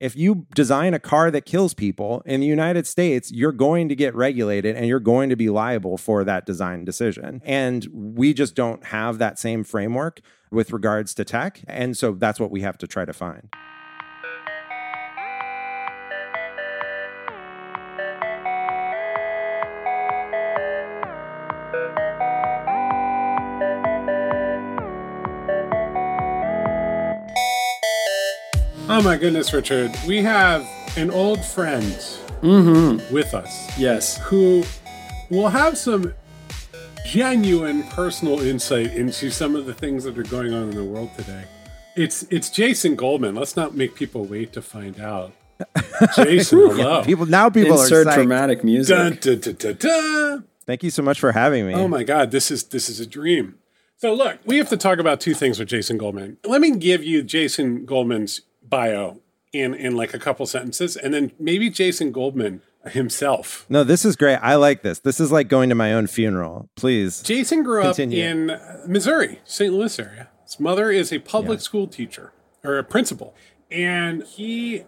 If you design a car that kills people in the United States, you're going to get regulated and you're going to be liable for that design decision. And we just don't have that same framework with regards to tech. And so that's what we have to try to find. Oh my goodness, Richard. We have an old friend Mm-hmm. with us Yes. who will have some genuine personal insight into some of the things that are going on in the world today. It's it's Jason Goldman. Let's not make people wait to find out. Jason, hello. People now people Insert are psyched. dramatic music. Dun, dun, dun, dun, dun. Thank you so much for having me. Oh my God, this is this is a dream. So look, we have to talk about two things with Jason Goldman. Let me give you Jason Goldman's bio in in like a couple sentences, and then maybe Jason Goldman himself. No, this is great. I like this. This is like going to my own funeral. Please. Jason grew up in uh, Missouri, St. Louis area. His mother is a public school teacher or a principal, and he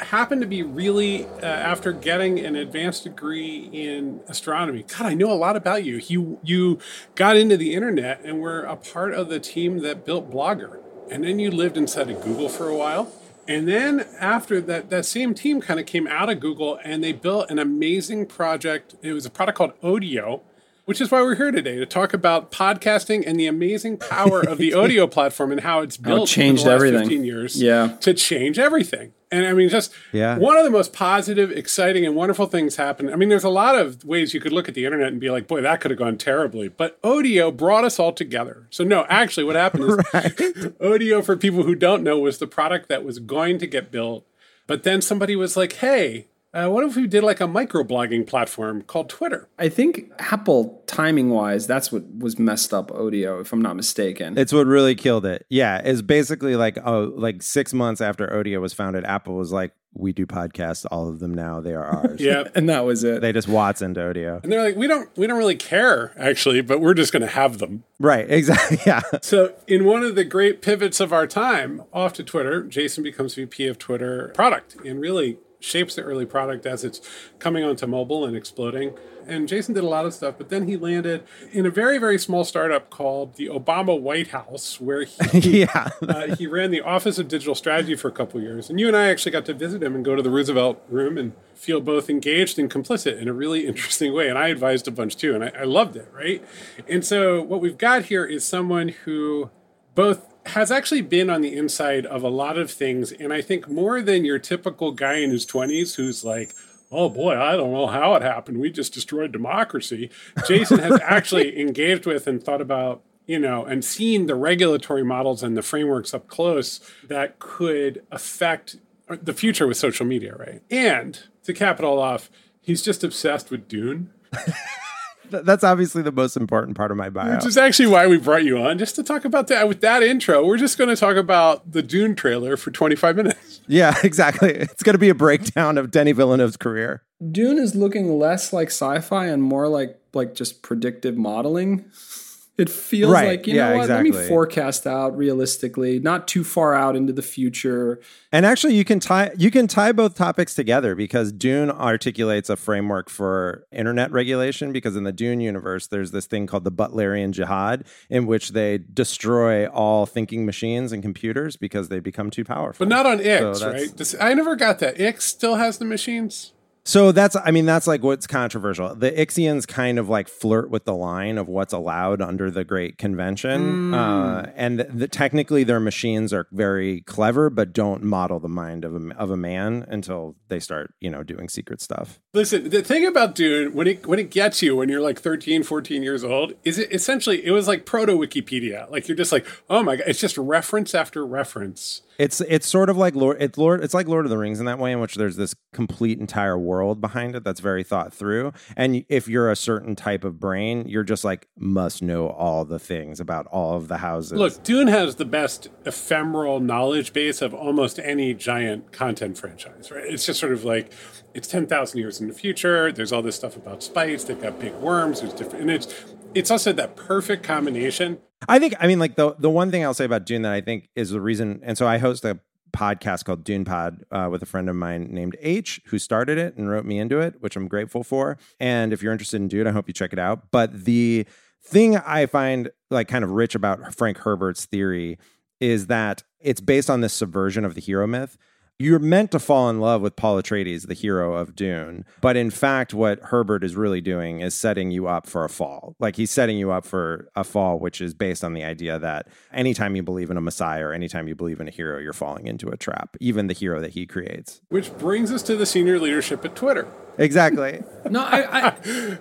happened to be really uh, after getting an advanced degree in astronomy. God, I know a lot about you. You you got into the internet and were a part of the team that built Blogger, and then you lived inside of Google for a while. And then after that, that same team kind of came out of Google and they built an amazing project. It was a product called Odeo, which is why we're here today to talk about podcasting and the amazing power of the Odeo platform and how it's built changed over the last everything. 15 years Yeah. to change everything. And I mean, just Yeah. one of the most positive, exciting, and wonderful things happened. I mean, there's a lot of ways you could look at the internet and be like, boy, that could have gone terribly. But Odeo brought us all together. So, no, actually, what happened is Odeo, for people who don't know, was the product that was going to get built. But then somebody was like, hey, uh, what if we did like a microblogging platform called Twitter? I think Apple timing wise, that's what was messed up Odeo, if I'm not mistaken. It's what really killed it. Yeah, it's basically like oh, like six months after Odeo was founded, Apple was like, "We do podcasts, all of them now. They are ours." Yeah. and that was it. they just Watsoned to Odeo. And they're like, we don't, we don't really care actually, but we're just going to have them. Right? Exactly. Yeah. So, in one of the great pivots of our time, off to Twitter, Jason becomes VP of Twitter product and really shapes the early product as it's coming onto mobile and exploding. And Jason did a lot of stuff, but then he landed in a very, very small startup called the Obama White House, where he, yeah. uh, he ran the Office of Digital Strategy for a couple of years. And you and I actually got to visit him and go to the Roosevelt room and feel both engaged and complicit in a really interesting way. And I advised a bunch too, and I, I loved it, right? And so what we've got here is someone who both has actually been on the inside of a lot of things. And I think more than your typical guy in his 20s who's like, oh boy, I don't know how it happened. We just destroyed democracy. Jason has actually engaged with and thought about, you know, and seen the regulatory models and the frameworks up close that could affect the future with social media, right? And to cap it all off, he's just obsessed with Dune. Th- That's obviously the most important part of my bio. Which is actually why we brought you on, just to talk about that. With that intro, we're just going to talk about the Dune trailer for 25 minutes. yeah, exactly. It's going to be a breakdown of Denis Villeneuve's career. Dune is looking less like sci-fi and more like like just predictive modeling. It feels Right. like you Yeah, know what? Let me forecast out realistically, not too far out into the future. And actually, you can tie you can tie both topics together because Dune articulates a framework for internet regulation. Because in the Dune universe, there's this thing called the Butlerian Jihad, in which they destroy all thinking machines and computers because they become too powerful. But not on Ix, So right? Does, I never got that. Ix still has the machines? So that's, I mean, that's like what's controversial. The Ixians kind of like flirt with the line of what's allowed under the Great Convention. Uh, and the, technically, their machines are very clever, but don't model the mind of a, of a man until they start, you know, doing secret stuff. Listen, the thing about Dune, when it when it gets you when you're like 13, 14 years old, is it essentially it was like proto Wikipedia. Like you're just like, oh my god, it's just reference after reference. It's it's sort of like Lord it's Lord it's like Lord of the Rings in that way in which there's this complete entire world behind it that's very thought through. And if you're a certain type of brain, you're just like must know all the things about all of the houses. Look, Dune has the best ephemeral knowledge base of almost any giant content franchise, right? It's just sort of like it's 10,000 years in the future. There's all this stuff about spice. They've got big worms. There's different, and it's it's also that perfect combination. I think I mean like the the one thing I'll say about Dune that I think is the reason and so I host a podcast called Dune Pod uh, with a friend of mine named H, who started it and wrote me into it, which I'm grateful for. And if you're interested in Dune, I hope you check it out. But the thing I find like kind of rich about Frank Herbert's theory is that it's based on this subversion of the hero myth you're meant to fall in love with Paul Atreides, the hero of Dune. But in fact, what Herbert is really doing is setting you up for a fall. Like he's setting you up for a fall, which is based on the idea that anytime you believe in a messiah or anytime you believe in a hero, you're falling into a trap, even the hero that he creates. Which brings us to the senior leadership at Twitter. Exactly. no, I I,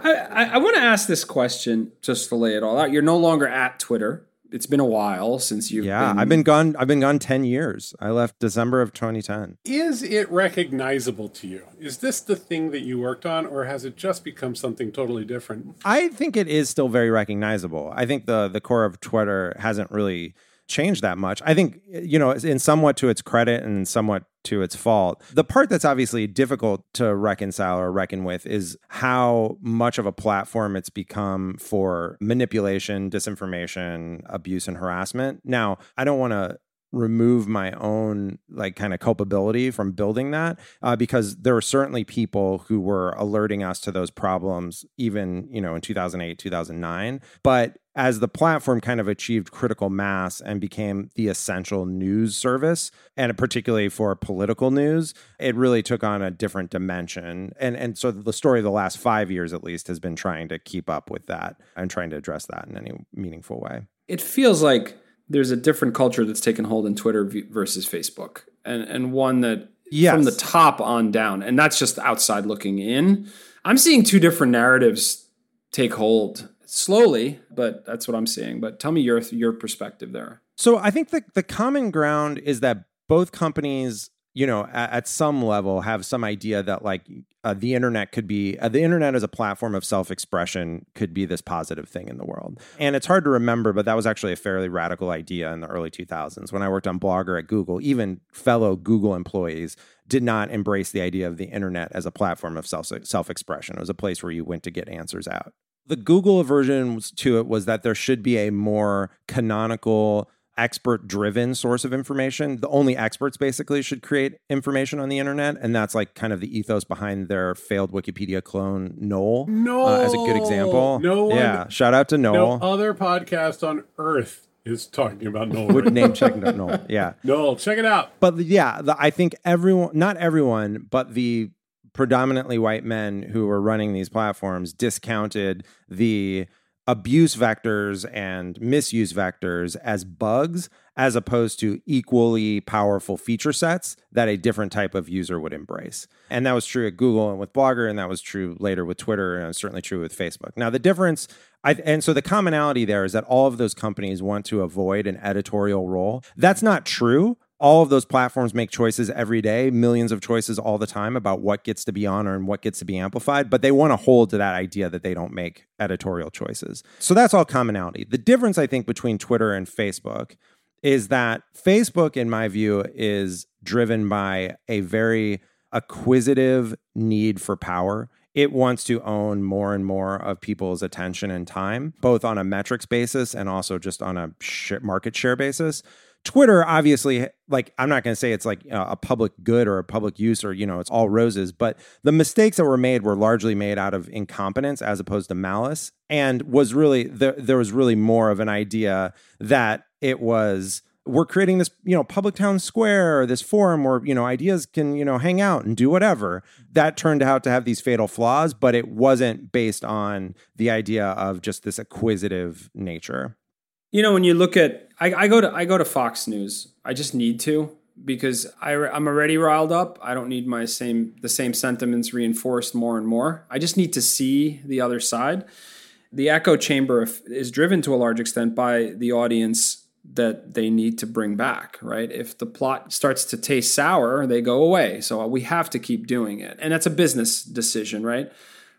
I, I want to ask this question just to lay it all out. You're no longer at Twitter it's been a while since you've yeah been... i've been gone i've been gone 10 years. I left december of 2010 is it recognizable to you? Is this the thing that you worked on or has it just become something totally different? I think it is still very recognizable. I think the the core of twitter hasn't really changed that much. I think, you know, in somewhat to its credit and somewhat to its fault. The part that's obviously difficult to reconcile or reckon with is how much of a platform it's become for manipulation, disinformation, abuse, and harassment. Now, I don't want to remove my own like kind of culpability from building that uh, because there were certainly people who were alerting us to those problems even you know in 2008 2009 but as the platform kind of achieved critical mass and became the essential news service and particularly for political news it really took on a different dimension and and so the story of the last 5 years at least has been trying to keep up with that and trying to address that in any meaningful way it feels like there's a different culture that's taken hold in Twitter versus Facebook, and and one that yes. from the top on down, and that's just outside looking in. I'm seeing two different narratives take hold slowly, but that's what I'm seeing. But tell me your your perspective there. So I think the the common ground is that both companies you know at, at, some level have some idea that like uh, the internet could be uh, the internet as a platform of self-expression could be this positive thing in the world and it's hard to remember but that was actually a fairly radical idea in the early 2000s when i worked on blogger at google even fellow google employees did not embrace the idea of the internet as a platform of self self-expression it was a place where you went to get answers out the google aversion to it was that there should be a more canonical expert driven source of information. The only experts basically should create information on the internet. And that's like kind of the ethos behind their failed Wikipedia clone, Knol. No. Uh, as a good example. No one, Yeah. Shout out to Knol. No other podcast on earth is talking about Knol. Would name check Knol. Yeah. Knol, check it out. But yeah, the, I think everyone, not everyone, but the predominantly white men who were running these platforms discounted the abuse vectors and misuse vectors as bugs as opposed to equally powerful feature sets that a different type of user would embrace. And that was true at Google and with Blogger, and that was true later with Twitter, and certainly true with Facebook. Now, the difference, I, and so the commonality there is that all of those companies want to avoid an editorial role. That's not true all of those platforms make choices every day, millions of choices all the time about what gets to be on or and what gets to be amplified, but they want to hold to that idea that they don't make editorial choices. So that's all commonality. The difference, I think, between Twitter and Facebook is that Facebook, in my view, is driven by a very acquisitive need for power. It wants to own more and more of people's attention and time, both on a metrics basis and also just on a market share basis. Twitter, obviously, like I'm not going to say it's like a public good or a public use or, you know, it's all roses, but the mistakes that were made were largely made out of incompetence as opposed to malice. And was really, there, was really more of an idea that it was, we're creating this, you know, public town square or this forum where, you know, ideas can, you know, hang out and do whatever. That turned out to have these fatal flaws, but it wasn't based on the idea of just this acquisitive nature. You know, when you look at, I, I go to I go to Fox News. I just need to because I, I'm already riled up. I don't need my same the same sentiments reinforced more and more. I just need to see the other side. The echo chamber is driven to a large extent by the audience that they need to bring back, right? If the plot starts to taste sour, they go away. So we have to keep doing it. And that's a business decision, right?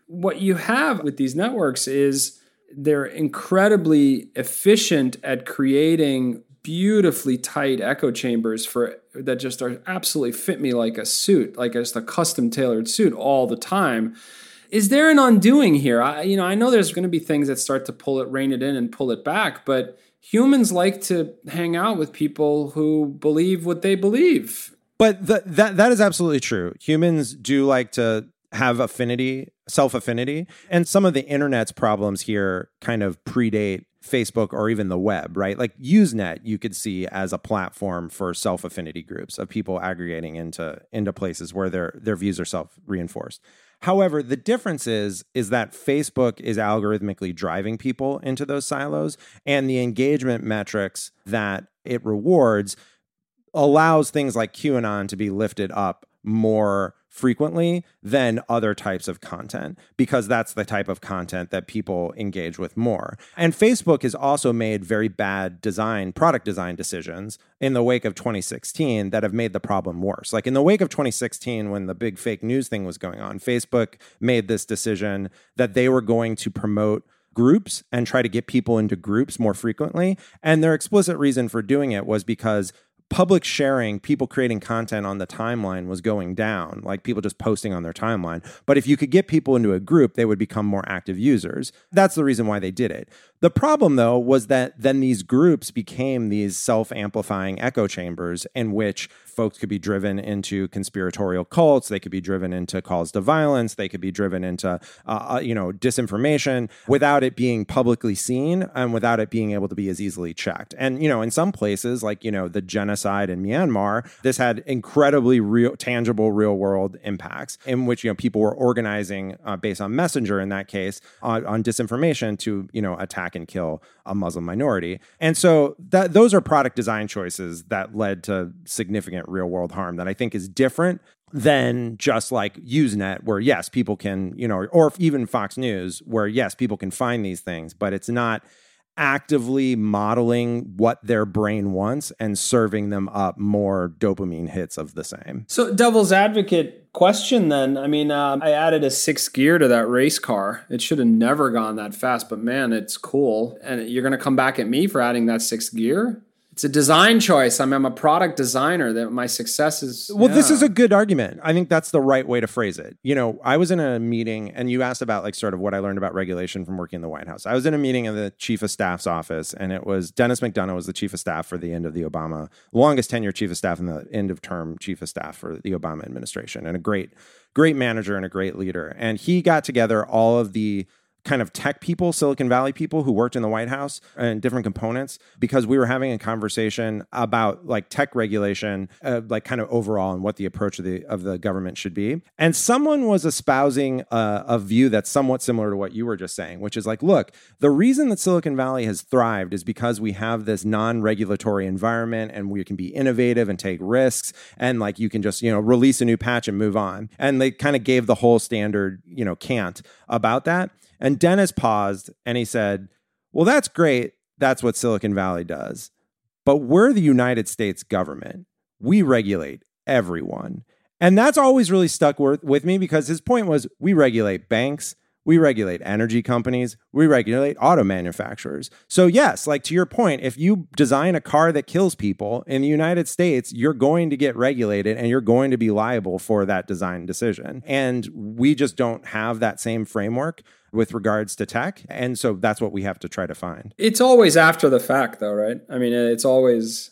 What you have with these networks is they're incredibly efficient at creating beautifully tight echo chambers for that just are absolutely fit me like a suit, like just a custom tailored suit all the time. Is there an undoing here? I, you know, I know there's going to be things that start to pull it, rein it in, and pull it back, but humans like to hang out with people who believe what they believe. But the, that that is absolutely true. Humans do like to have affinity, self affinity, and some of the internet's problems here kind of predate Facebook or even the web, right? Like Usenet, you could see as a platform for self affinity groups of people aggregating into into places where their their views are self reinforced. However, the difference is is that Facebook is algorithmically driving people into those silos, and the engagement metrics that it rewards allows things like QAnon to be lifted up more frequently than other types of content because that's the type of content that people engage with more. And Facebook has also made very bad design, product design decisions in the wake of 2016 that have made the problem worse. Like in the wake of 2016 when the big fake news thing was going on, Facebook made this decision that they were going to promote groups and try to get people into groups more frequently. And their explicit reason for doing it was because public sharing, people creating content on the timeline was going down, like people just posting on their timeline. But if you could get people into a group, they would become more active users. That's the reason why they did it. The problem, though, was that then these groups became these self amplifying echo chambers in which folks could be driven into conspiratorial cults. They could be driven into calls to violence. They could be driven into, uh, uh, you know, disinformation without it being publicly seen and without it being able to be as easily checked. And, you know, in some places, like, you know, the genocide in Myanmar, this had incredibly real, tangible, real world impacts in which, you know, people were organizing uh, based on Messenger in that case on, on disinformation to, you know, attack and kill a Muslim minority. And so that those are product design choices that led to significant real world harm that I think is different than just like Usenet, where yes, people can, you know, or even Fox News, where yes, people can find these things, but it's not actively modeling what their brain wants and serving them up more dopamine hits of the same. So, devil's advocate question then. I mean, uh, I added a sixth gear to that race car. It should have never gone that fast, but man, it's cool. And you're going to come back at me for adding that sixth gear? It's a design choice. I mean, I'm a product designer. That my success is. Well, yeah. this is a good argument. I think that's the right way to phrase it. You know, I was in a meeting, and you asked about like sort of what I learned about regulation from working in the White House. I was in a meeting in the chief of staff's office, and it was Denis McDonough was the chief of staff for the end of the Obama longest tenure chief of staff and the end of term chief of staff for the Obama administration, and a great, great manager and a great leader. And he got together all of the kind of tech people, Silicon Valley people who worked in the White House and different components because we were having a conversation about like tech regulation, uh, like kind of overall and what the approach of the of the government should be. And someone was espousing a, a view that's somewhat similar to what you were just saying, which is like, look, the reason that Silicon Valley has thrived is because we have this non-regulatory environment and we can be innovative and take risks and like you can just you know release a new patch and move on. And they kind of gave the whole standard you know cant about that. And Denis paused and he said, Well, that's great. That's what Silicon Valley does. But we're the United States government. We regulate everyone. And that's always really stuck with me because his point was we regulate banks, we regulate energy companies, we regulate auto manufacturers. So, yes, like to your point, if you design a car that kills people in the United States, you're going to get regulated and you're going to be liable for that design decision. And we just don't have that same framework with regards to tech. And so that's what we have to try to find. It's always after the fact, though, right? I mean, it's always.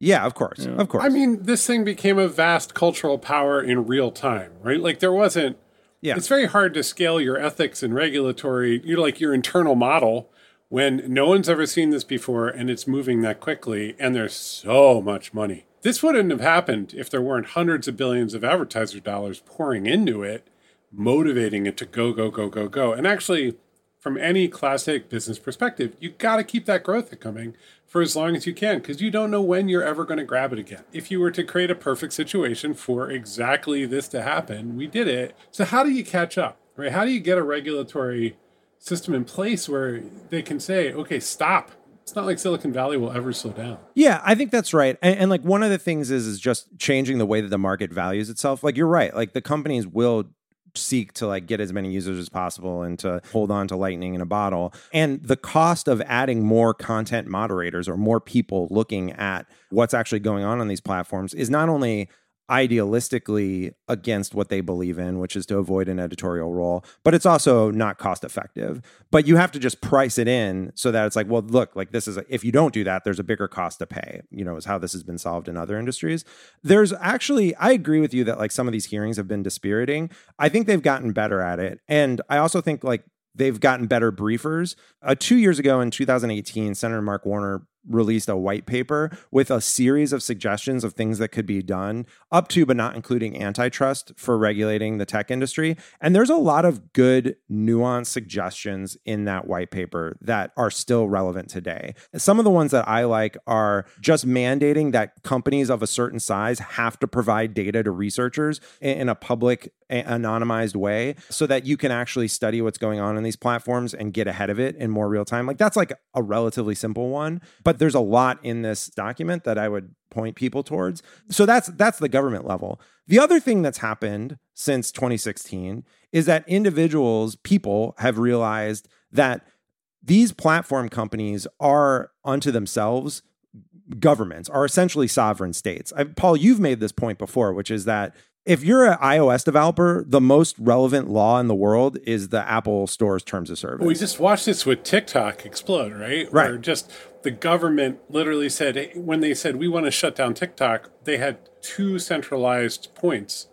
Yeah, of course. Of course. I mean, this thing became a vast cultural power in real time, right? Like there wasn't yeah. It's very hard to scale your ethics and regulatory, you know, like your internal model when no one's ever seen this before and it's moving that quickly and there's so much money. This wouldn't have happened if there weren't hundreds of billions of advertiser dollars pouring into it, motivating it to go, go, go, go, go. And actually, from any classic business perspective, you got to keep that growth coming for as long as you can because you don't know when you're ever going to grab it again. If you were to create a perfect situation for exactly this to happen, we did it. So how do you catch up? Right? How do you get a regulatory system in place where they can say, "Okay, stop." It's not like Silicon Valley will ever slow down. Yeah, I think that's right. And, and like one of the things is is just changing the way that the market values itself. Like you're right. Like the companies will seek to like get as many users as possible and to hold on to lightning in a bottle. And the cost of adding more content moderators or more people looking at what's actually going on on these platforms is not only idealistically against what they believe in, which is to avoid an editorial role, but it's also not cost effective. But you have to just price it in so that it's like, well, look, like this is, a, if you don't do that, there's a bigger cost to pay, you know, is how this has been solved in other industries. There's actually, I agree with you that like some of these hearings have been dispiriting. I think they've gotten better at it. And I also think like they've gotten better briefers. Uh, two years ago in 2018, Senator Mark Warner released a white paper with a series of suggestions of things that could be done, up to but not including antitrust for regulating the tech industry. And there's a lot of good, nuanced suggestions in that white paper that are still relevant today. Some of the ones that I like are just mandating that companies of a certain size have to provide data to researchers in a public anonymized way so that you can actually study what's going on in these platforms and get ahead of it in more real time. Like that's like a relatively simple one, but there's a lot in this document that I would point people towards. So that's that's the government level. The other thing that's happened since 2016 is that individuals, people have realized that these platform companies are unto themselves governments are essentially sovereign states. I, Paul, you've made this point before, which is that if you're an iOS developer, the most relevant law in the world is the Apple Store's terms of service. We just watched this with TikTok explode, right? Right. Where just the government literally said when they said we want to shut down TikTok, they had two centralized points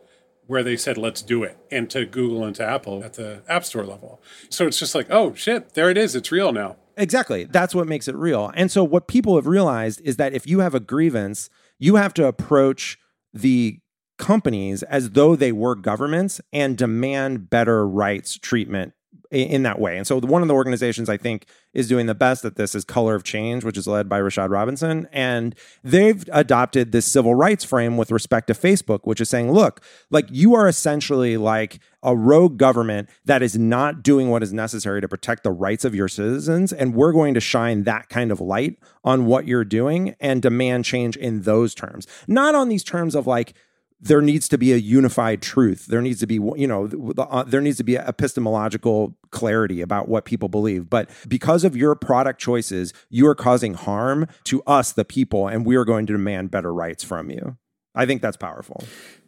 where they said let's do it, and to Google and to Apple at the App Store level. So it's just like, oh shit, there it is, it's real now. Exactly. That's what makes it real. And so what people have realized is that if you have a grievance, you have to approach the companies as though they were governments and demand better rights treatment in that way. And so one of the organizations I think is doing the best at this is Color of Change, which is led by Rashad Robinson. And they've adopted this civil rights frame with respect to Facebook, which is saying, look, like you are essentially like a rogue government that is not doing what is necessary to protect the rights of your citizens. And we're going to shine that kind of light on what you're doing and demand change in those terms, not on these terms of like, there needs to be a unified truth. There needs to be, you know, uh, there needs to be epistemological clarity about what people believe. But because of your product choices, you are causing harm to us, the people, and we are going to demand better rights from you. I think that's powerful.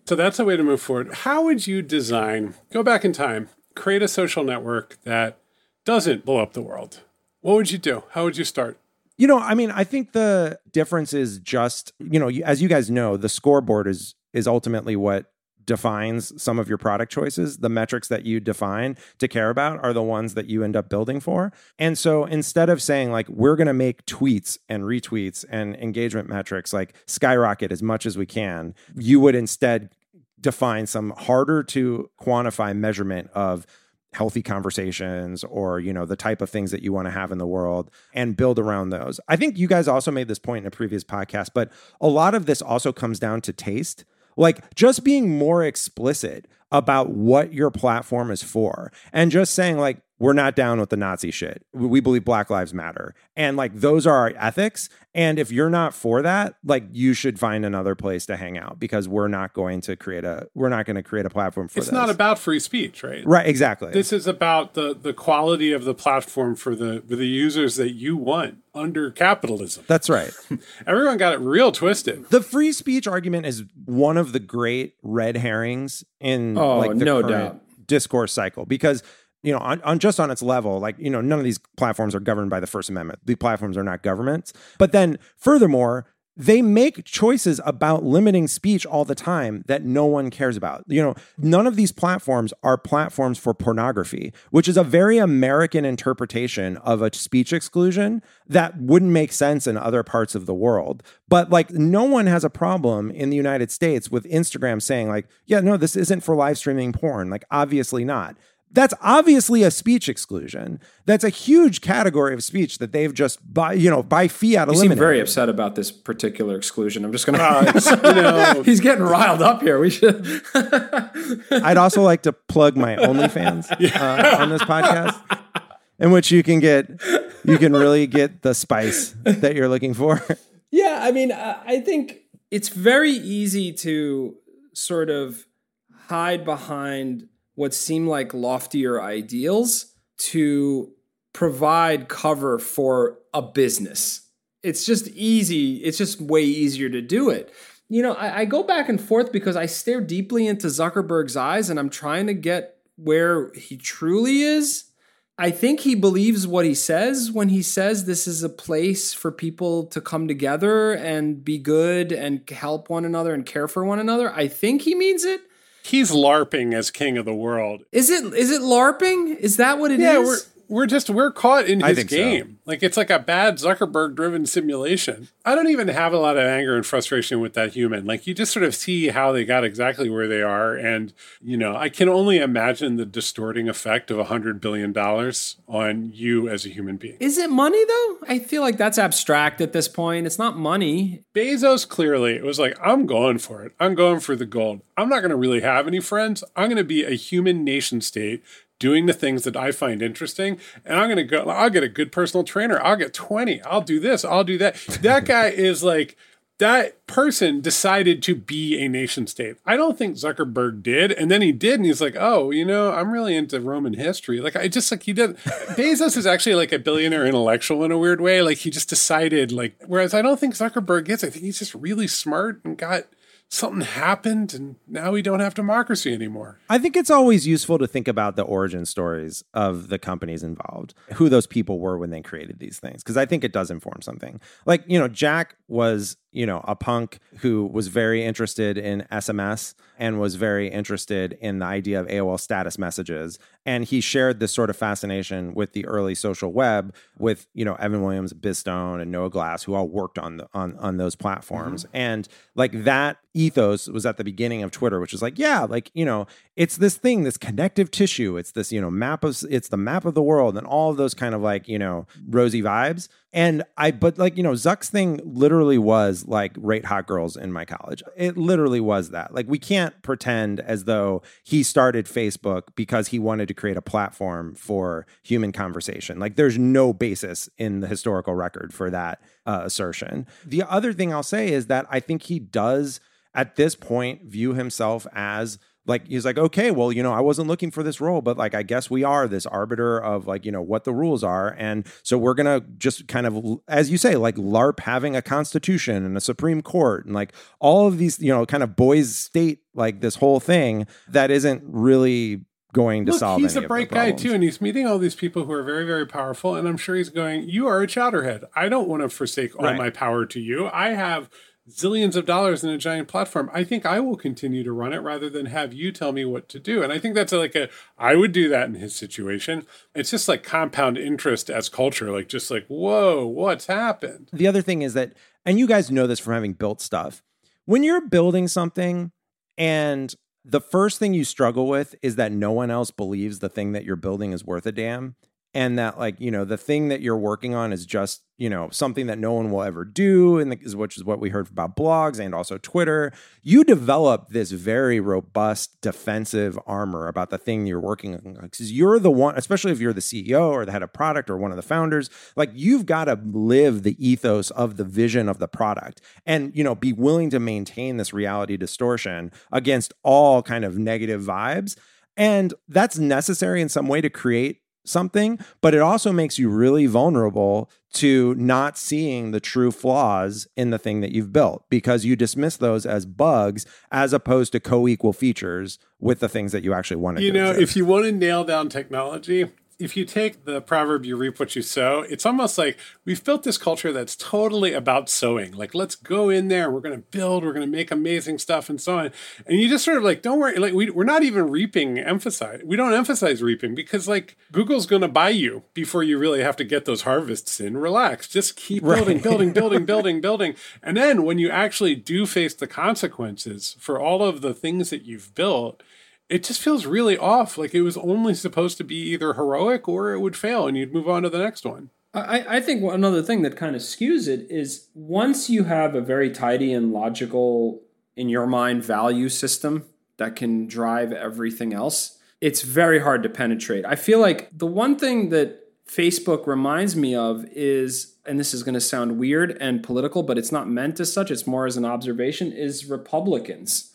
So that's a way to move forward. How would you design, go back in time, create a social network that doesn't blow up the world? What would you do? How would you start? You know, I mean, I think the difference is just, you know, as you guys know, the scoreboard is is ultimately what defines some of your product choices. The metrics that you define to care about are the ones that you end up building for. And so instead of saying, like, we're going to make tweets and retweets and engagement metrics like skyrocket as much as we can, you would instead define some harder to quantify measurement of healthy conversations or you know the type of things that you want to have in the world and build around those. I think you guys also made this point in a previous podcast, but a lot of this also comes down to taste. Like just being more explicit about what your platform is for and just saying like we're not down with the Nazi shit. We believe Black Lives Matter. And like those are our ethics. And if you're not for that, like you should find another place to hang out because we're not going to create a we're not going to create a platform for It's this. not about free speech, right? Right, exactly. This is about the the quality of the platform for the for the users that you want under capitalism. That's right. Everyone got it real twisted. The free speech argument is one of the great red herrings in Oh, like the no current doubt. discourse cycle because you know on, on just on its level like you know none of these platforms are governed by the first amendment the platforms are not governments but then furthermore they make choices about limiting speech all the time that no one cares about. You know, none of these platforms are platforms for pornography, which is a very American interpretation of a speech exclusion that wouldn't make sense in other parts of the world. But like no one has a problem in the United States with Instagram saying like, yeah, no, this isn't for live streaming porn. Like obviously not. That's obviously a speech exclusion. That's a huge category of speech that they've just by you know by fiat You seem very upset about this particular exclusion. I'm just gonna. you know, He's getting riled up here. We should. I'd also like to plug my OnlyFans uh, on this podcast, in which you can get you can really get the spice that you're looking for. Yeah, I mean, I I think it's very easy to sort of hide behind what seem like loftier ideals to provide cover for a business. It's just easy, it's just way easier to do it. you know, I, I go back and forth because I stare deeply into Zuckerberg's eyes and I'm trying to get where he truly is. I think he believes what he says when he says this is a place for people to come together and be good and help one another and care for one another. I think he means it. He's LARPing as king of the world. Is it is it LARPing? Is that what it yeah, is? We're we're just we're caught in his think so. game. Like it's like a bad Zuckerberg driven simulation. I don't even have a lot of anger and frustration with that human. Like you just sort of see how they got exactly where they are and you know, I can only imagine the distorting effect of a hundred billion dollars on you as a human being. Is it money though? I feel like that's abstract at this point. It's not money. Bezos clearly it was like, I'm going for it. I'm going for the gold. I'm not going to really have any friends. I'm going to be a human nation state doing the things that I find interesting. And I'm going to go, I'll get a good personal trainer. I'll get 20. I'll do this. I'll do that. That guy is like, that person decided to be a nation state. I don't think Zuckerberg did. And then he did. And he's like, oh, you know, I'm really into Roman history. Like, I just like he did. Bezos is actually like a billionaire intellectual in a weird way. Like, he just decided, like, whereas I don't think Zuckerberg is. I think he's just really smart and got something happened. And now we don't have democracy anymore. I think it's always useful to think about the origin stories of the companies involved, who those people were when they created these things, because I think it does inform something. Like, you know, Jack was, you know, a punk who was very interested in SMS and was very interested in the idea of AOL status messages. And he shared this sort of fascination with the early social web with, you know, Evan Williams, Biz Stone, and Noah Glass, who all worked on the on, on those platforms. Mm-hmm. And like that ethos was at the beginning of Twitter, which is like, yeah, like, you know, it's this thing, this connective tissue. It's this, you know, map of it's the map of the world and all of those kind of like, you know, rosy vibes. And I, but like, you know, Zuck's thing literally was like rate hot girls in my college. It literally was that. Like, we can't pretend as though he started Facebook because he wanted to create a platform for human conversation. Like, there's no basis in the historical record for that uh, assertion. The other thing I'll say is that I think he does at this point view himself as like he's like okay well you know i wasn't looking for this role but like i guess we are this arbiter of like you know what the rules are and so we're gonna just kind of as you say like larp having a constitution and a supreme court and like all of these you know kind of boys state like this whole thing that isn't really going to Look, solve he's a bright guy too, and he's meeting all these people who are very, very powerful. And I'm sure he's going, "You are a chowderhead. I don't want to forsake all Right. my power to you. I have zillions of dollars in a giant platform. I think I will continue to run it rather than have you tell me what to do." And I think that's like a, I would do that in his situation. It's just like compound interest as culture, like just like, whoa, what's happened? the other thing is that, and you guys know this from having built stuff, when you're building something and the first thing you struggle with is that no one else believes the thing that you're building is worth a damn. And that, like, you know, the thing that you're working on is just, you know, something that no one will ever do, and the, which is what we heard about blogs and also Twitter. You develop this very robust defensive armor about the thing you're working on because you're the one, especially if you're the CEO or the head of product or one of the founders. Like, you've got to live the ethos of the vision of the product, and you know, be willing to maintain this reality distortion against all kind of negative vibes. And that's necessary in some way to create something, but it also makes you really vulnerable to not seeing the true flaws in the thing that you've built because you dismiss those as bugs as opposed to co-equal features with the things that you actually want to do. You know, exist. if you want to nail down technology, if you take the proverb you reap what you sow, it's almost like we've built this culture that's totally about sowing. Like, let's go in there, we're going to build, we're going to make amazing stuff, and so on. And you just sort of like, don't worry, like, we, we're not even reaping emphasize. We don't emphasize reaping because, like, Google's going to buy you before you really have to get those harvests in. Relax, just keep building, building, building, building, building. And then when you actually do face the consequences for all of the things that you've built, it just feels really off. Like it was only supposed to be either heroic or it would fail and you'd move on to the next one. I, I think another thing that kind of skews it is once you have a very tidy and logical, in your mind, value system that can drive everything else, it's very hard to penetrate. I feel like the one thing that Facebook reminds me of is, and this is going to sound weird and political, but it's not meant as such, it's more as an observation, is Republicans.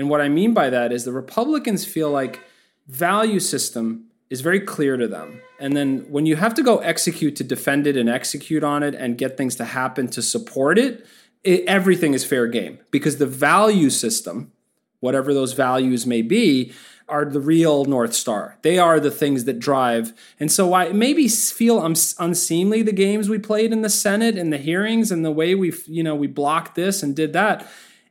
And what I mean by that is the Republicans feel like value system is very clear to them. And then when you have to go execute to defend it and execute on it and get things to happen to support it, it, everything is fair game because the value system, whatever those values may be, are the real north star. They are the things that drive. And so I maybe feel unseemly the games we played in the Senate and the hearings and the way we you know we blocked this and did that.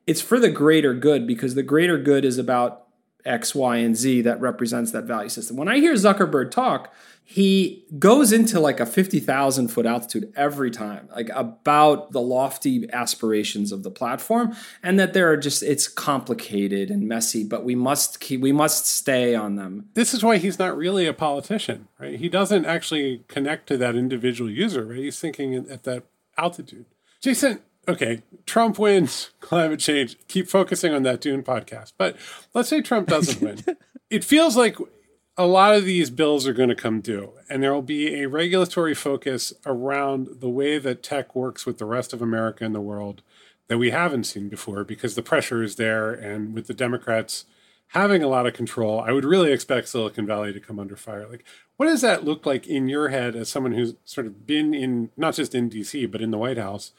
It's for the greater good because the greater good is about X, Y, and Z that represents that value system. When I hear Zuckerberg talk, he goes into like a 50,000 foot altitude every time, like about the lofty aspirations of the platform and that there are just, it's complicated and messy, but we must keep, we must stay on them. This is why he's not really a politician, right? He doesn't actually connect to that individual user, right? He's thinking at that altitude. Jason, okay, Trump wins climate change. Keep focusing on that Dune podcast. But let's say Trump doesn't win. it feels like a lot of these bills are going to come due, and there will be a regulatory focus around the way that tech works with the rest of America and the world that we haven't seen before because the pressure is there. And with the Democrats having a lot of control, I would really expect Silicon Valley to come under fire. Like, what does that look like in your head as someone who's sort of been in, not just in DC, but in the White House?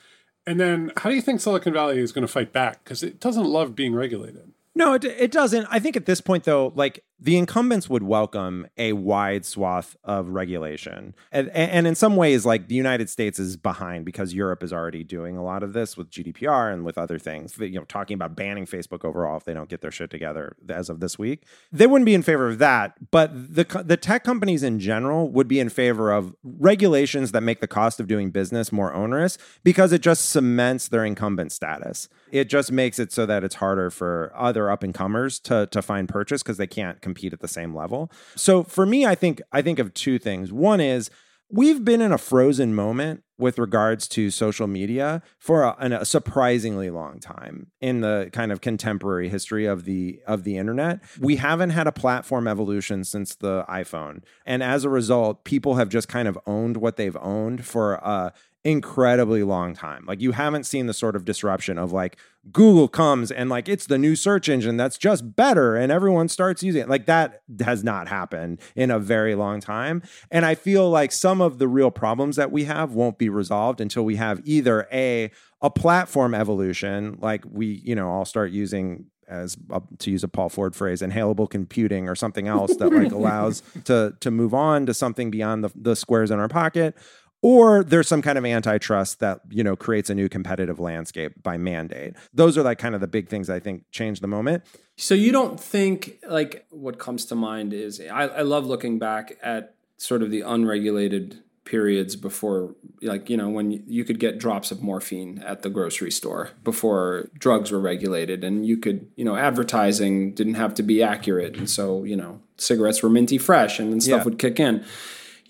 And then how do you think Silicon Valley is going to fight back? Because it doesn't love being regulated. No, it, it doesn't. I think at this point, though, like the incumbents would welcome a wide swath of regulation. And, and, in some ways, like the United States is behind because Europe is already doing a lot of this with GDPR and with other things, you know, talking about banning Facebook overall if they don't get their shit together as of this week. They wouldn't be in favor of that. But the, the tech companies in general would be in favor of regulations that make the cost of doing business more onerous because it just cements their incumbent status. It just makes it so that it's harder for other up and comers to, to find purchase because they can't compete at the same level. So for me, I think I think of two things. One is we've been in a frozen moment with regards to social media for a, a, surprisingly long time in the kind of contemporary history of the of the internet we haven't had a platform evolution since the iphone and as a result people have just kind of owned what they've owned for a incredibly long time. Like you haven't seen the sort of disruption of like Google comes and like it's the new search engine that's just better and everyone starts using it. Like that has not happened in a very long time. And I feel like some of the real problems that we have won't be resolved until we have either a a platform evolution like we, you know, all start using as uh, to use a Paul Ford phrase, inhalable computing or something else that like allows to to move on to something beyond the, the squares in our pocket, or there's some kind of antitrust that you know creates a new competitive landscape by mandate. Those are like kind of the big things i think change the moment. So you don't think like what comes to mind is i, I love looking back at sort of the unregulated periods before like you know when you could get drops of morphine at the grocery store before drugs were regulated and you could you know advertising didn't have to be accurate. And so you know cigarettes were minty fresh and, and stuff yeah. would kick in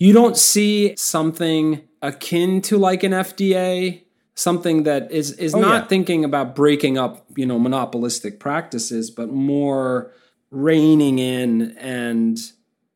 you don't see something akin to like an FDA, something that is is oh, not yeah. thinking about breaking up, you know, monopolistic practices, but more reining in and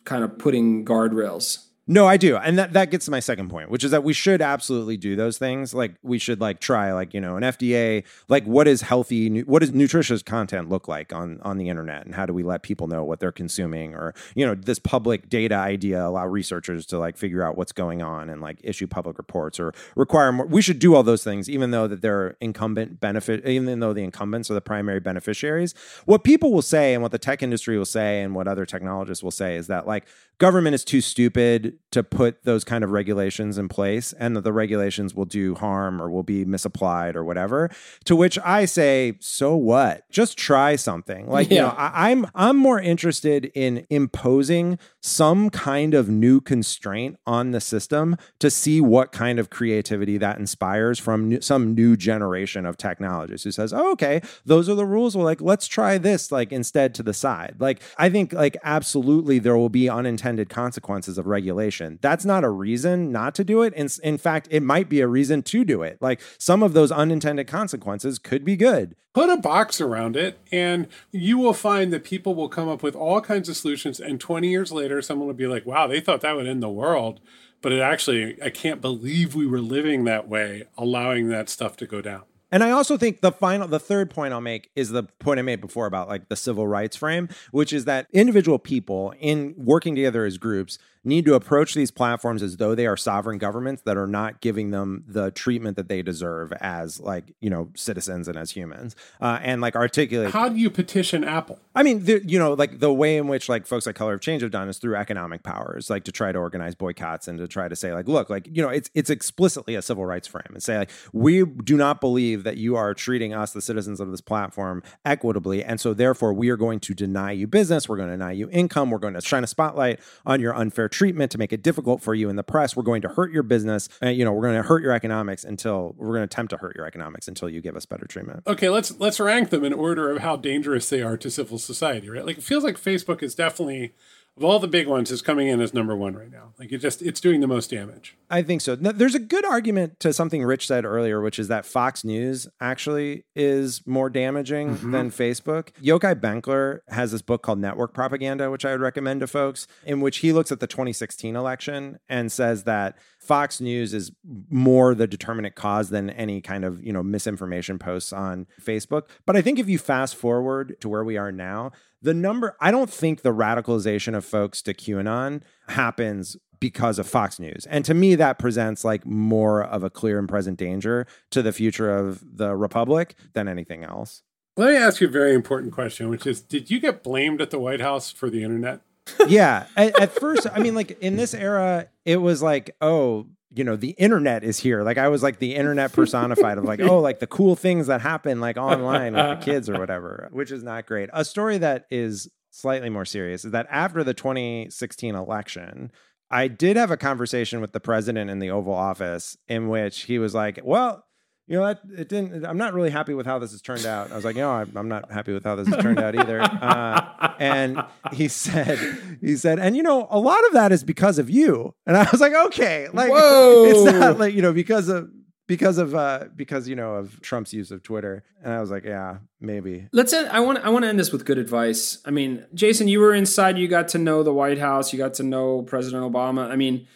kind of putting guardrails no, I do. And that, that gets to my second point, which is that we should absolutely do those things. Like we should like try like, you know, an FDA, like what is healthy, what does nutritious content look like on, on the internet? And how do we let people know what they're consuming or, you know, this public data idea allow researchers to like figure out what's going on and like issue public reports or require more. We should do all those things, even though that they're incumbent benefit, even though the incumbents are the primary beneficiaries. What people will say and what the tech industry will say and what other technologists will say is that like government is too stupid to put those kind of regulations in place and that the regulations will do harm or will be misapplied or whatever. To which i say so what? Just try something. Like yeah. you know I, i'm i'm more interested in imposing some kind of new constraint on the system to see what kind of creativity that inspires from new, some new generation of technologists who says oh, okay those are the rules. Well like let's try this like instead to the side. Like i think like absolutely there will be unintended unintended consequences of regulation. That's not a reason not to do it. In, in fact, it might be a reason to do it. Like some of those unintended consequences could be good. Put a box around it, and you will find that people will come up with all kinds of solutions. And 20 years later, someone will be like, wow, they thought that would end the world. But it actually, I can't believe we were living that way, allowing that stuff to go down. And I also think the final, the third point I'll make is the point I made before about like the civil rights frame, which is that individual people in working together as groups need to approach these platforms as though they are sovereign governments that are not giving them the treatment that they deserve as like you know citizens and as humans, uh, and like articulate. How do you petition Apple? I mean, the, you know, like the way in which like folks like Color of Change have done is through economic powers, like to try to organize boycotts and to try to say like, look, like you know, it's it's explicitly a civil rights frame and say like, we do not believe that you are treating us, the citizens of this platform, equitably, and so therefore we are going to deny you business, we're going to deny you income, we're going to shine a spotlight on your unfair treatment to make it difficult for you in the press, we're going to hurt your business, and you know, we're going to hurt your economics until we're going to attempt to hurt your economics until you give us better treatment. Okay, let's let's rank them in order of how dangerous they are to civil society, right? Like it feels like Facebook is definitely of all the big ones is coming in as number one right now. Like it just it's doing the most damage. I think so. There's a good argument to something Rich said earlier, which is that Fox News actually is more damaging mm-hmm. than Facebook. Yochai Benkler has this book called Network Propaganda, which I would recommend to folks, in which he looks at the 2016 election and says that Fox News is more the determinant cause than any kind of, you know, misinformation posts on Facebook. But I think if you fast forward to where we are now, the number I don't think the radicalization of folks to QAnon happens because of Fox News. And to me that presents like more of a clear and present danger to the future of the republic than anything else. Let me ask you a very important question, which is did you get blamed at the White House for the internet? yeah. At, at, first, I mean, like in this era, it was like, oh, you know, the internet is here. Like I was like the internet personified of like, oh, like the cool things that happen like online with the kids or whatever, which is not great. A story that is slightly more serious is that after the 2016 election, I did have a conversation with the president in the Oval Office in which he was like, well, you know, that it didn't. I'm not really happy with how this has turned out. I was like, no, I'm not happy with how this has turned out either. Uh, and he said, he said, and you know, a lot of that is because of you. And I was like, okay, like Whoa. it's not like you know because of because of uh because you know of Trump's use of Twitter. And I was like, yeah, maybe. Let's end, I want I want to end this with good advice. I mean, Jason, you were inside, you got to know the White House, you got to know President Obama. I mean,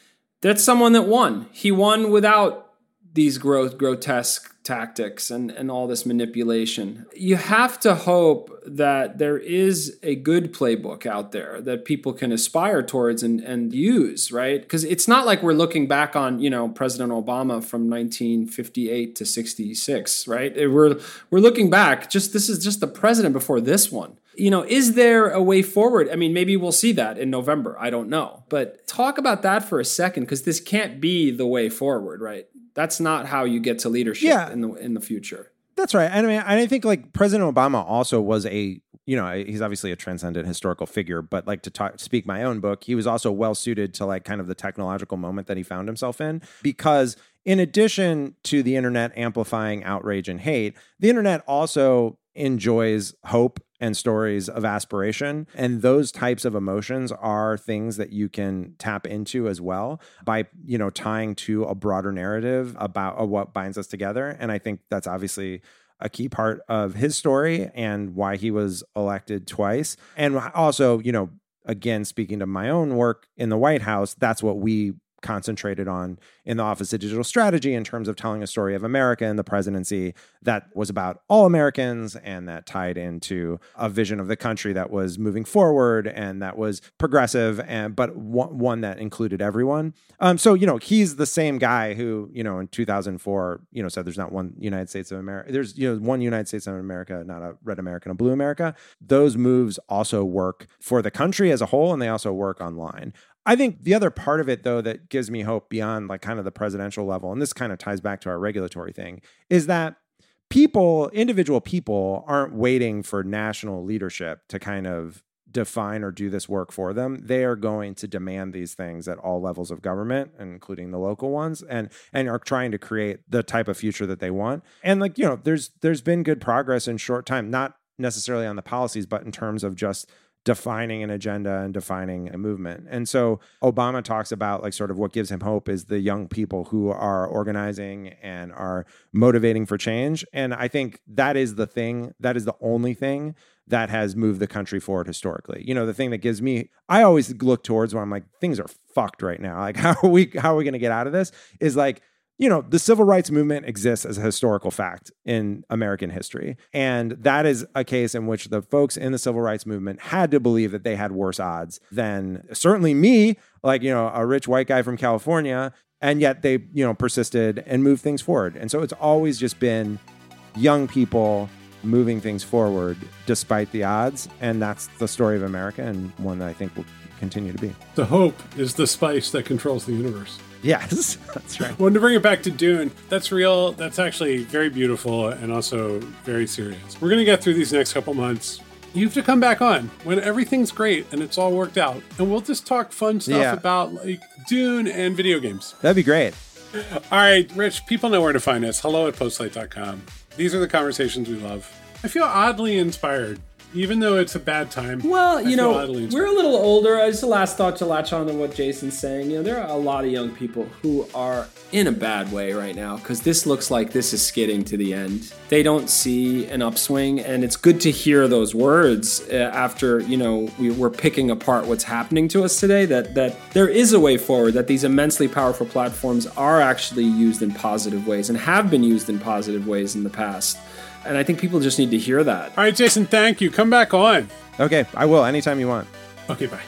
that's someone that won. He won without these grotesque tactics and, and all this manipulation. You have to hope that there is a good playbook out there that people can aspire towards and, and use, right? Because it's not like we're looking back on, you know, President Obama from 1958 to 66, right? We're we're looking back, just this is just the president before this one you know, is there a way forward? I mean, maybe we'll see that in November. I don't know. But talk about that for a second because this can't be the way forward, right? That's not how you get to leadership yeah. in the in the future. That's right. And I mean, I think like President Obama also was a, you know, he's obviously a transcendent historical figure, but like to talk, speak my own book, he was also well suited to like kind of the technological moment that he found himself in because in addition to the internet amplifying outrage and hate, the internet also enjoys hope and stories of aspiration. And those types of emotions are things that you can tap into as well by, you know, tying to a broader narrative about uh, what binds us together. And I think that's obviously a key part of his story and why he was elected twice. And also, you know, again, speaking to my own work in the White House, that's what we concentrated on in the Office of Digital Strategy in terms of telling a story of America and the presidency that was about all Americans and that tied into a vision of the country that was moving forward and that was progressive and but one, that included everyone. Um, so you know he's the same guy who you know in 2004 you know said there's not one United States of America. There's you know one United States of America, not a red America a blue America. Those moves also work for the country as a whole, and they also work online. I think the other part of it, though, that gives me hope beyond like kind of the presidential level, and this kind of ties back to our regulatory thing, is that people, individual people, aren't waiting for national leadership to kind of define or do this work for them. They are going to demand these things at all levels of government including the local ones and and are trying to create the type of future that they want. And like you know there's there's been good progress in short time not necessarily on the policies but in terms of just defining an agenda and defining a movement. And so Obama talks about like sort of what gives him hope is the young people who are organizing and are motivating for change. And I think that is the thing, that is the only thing that has moved the country forward historically. You know, the thing that gives me I always look towards when I'm like things are fucked right now. Like how are we how are we going to get out of this is like you know, the civil rights movement exists as a historical fact in American history. And that is a case in which the folks in the civil rights movement had to believe that they had worse odds than certainly me, like, you know, a rich white guy from California. And yet they, you know, persisted and moved things forward. And so it's always just been young people moving things forward despite the odds. And that's the story of America and one that I think will continue to be. The hope is the spice that controls the universe. Yes, that's right. Wanted to bring it back to Dune. That's real. That's actually very beautiful and also very serious. We're going to get through these next couple months. You have to come back on when everything's great and it's all worked out. And we'll just talk fun stuff Yeah. about like Dune and video games. That'd be great. All right, Rich, people know where to find us. Hello at postlight.com. These are the conversations we love. I feel oddly inspired, even though it's a bad time. Well, you know, we're a little older. I Just a last thought to latch on to what Jason's saying. You know, there are a lot of young people who are in a bad way right now because this looks like this is skidding to the end. They don't see an upswing, and it's good to hear those words uh, after you know we, we're picking apart what's happening to us today. That that there is a way forward. That these immensely powerful platforms are actually used in positive ways and have been used in positive ways in the past. And I think people just need to hear that. All right, Jason, thank you. Come back on. Okay, I will anytime you want. Okay, bye.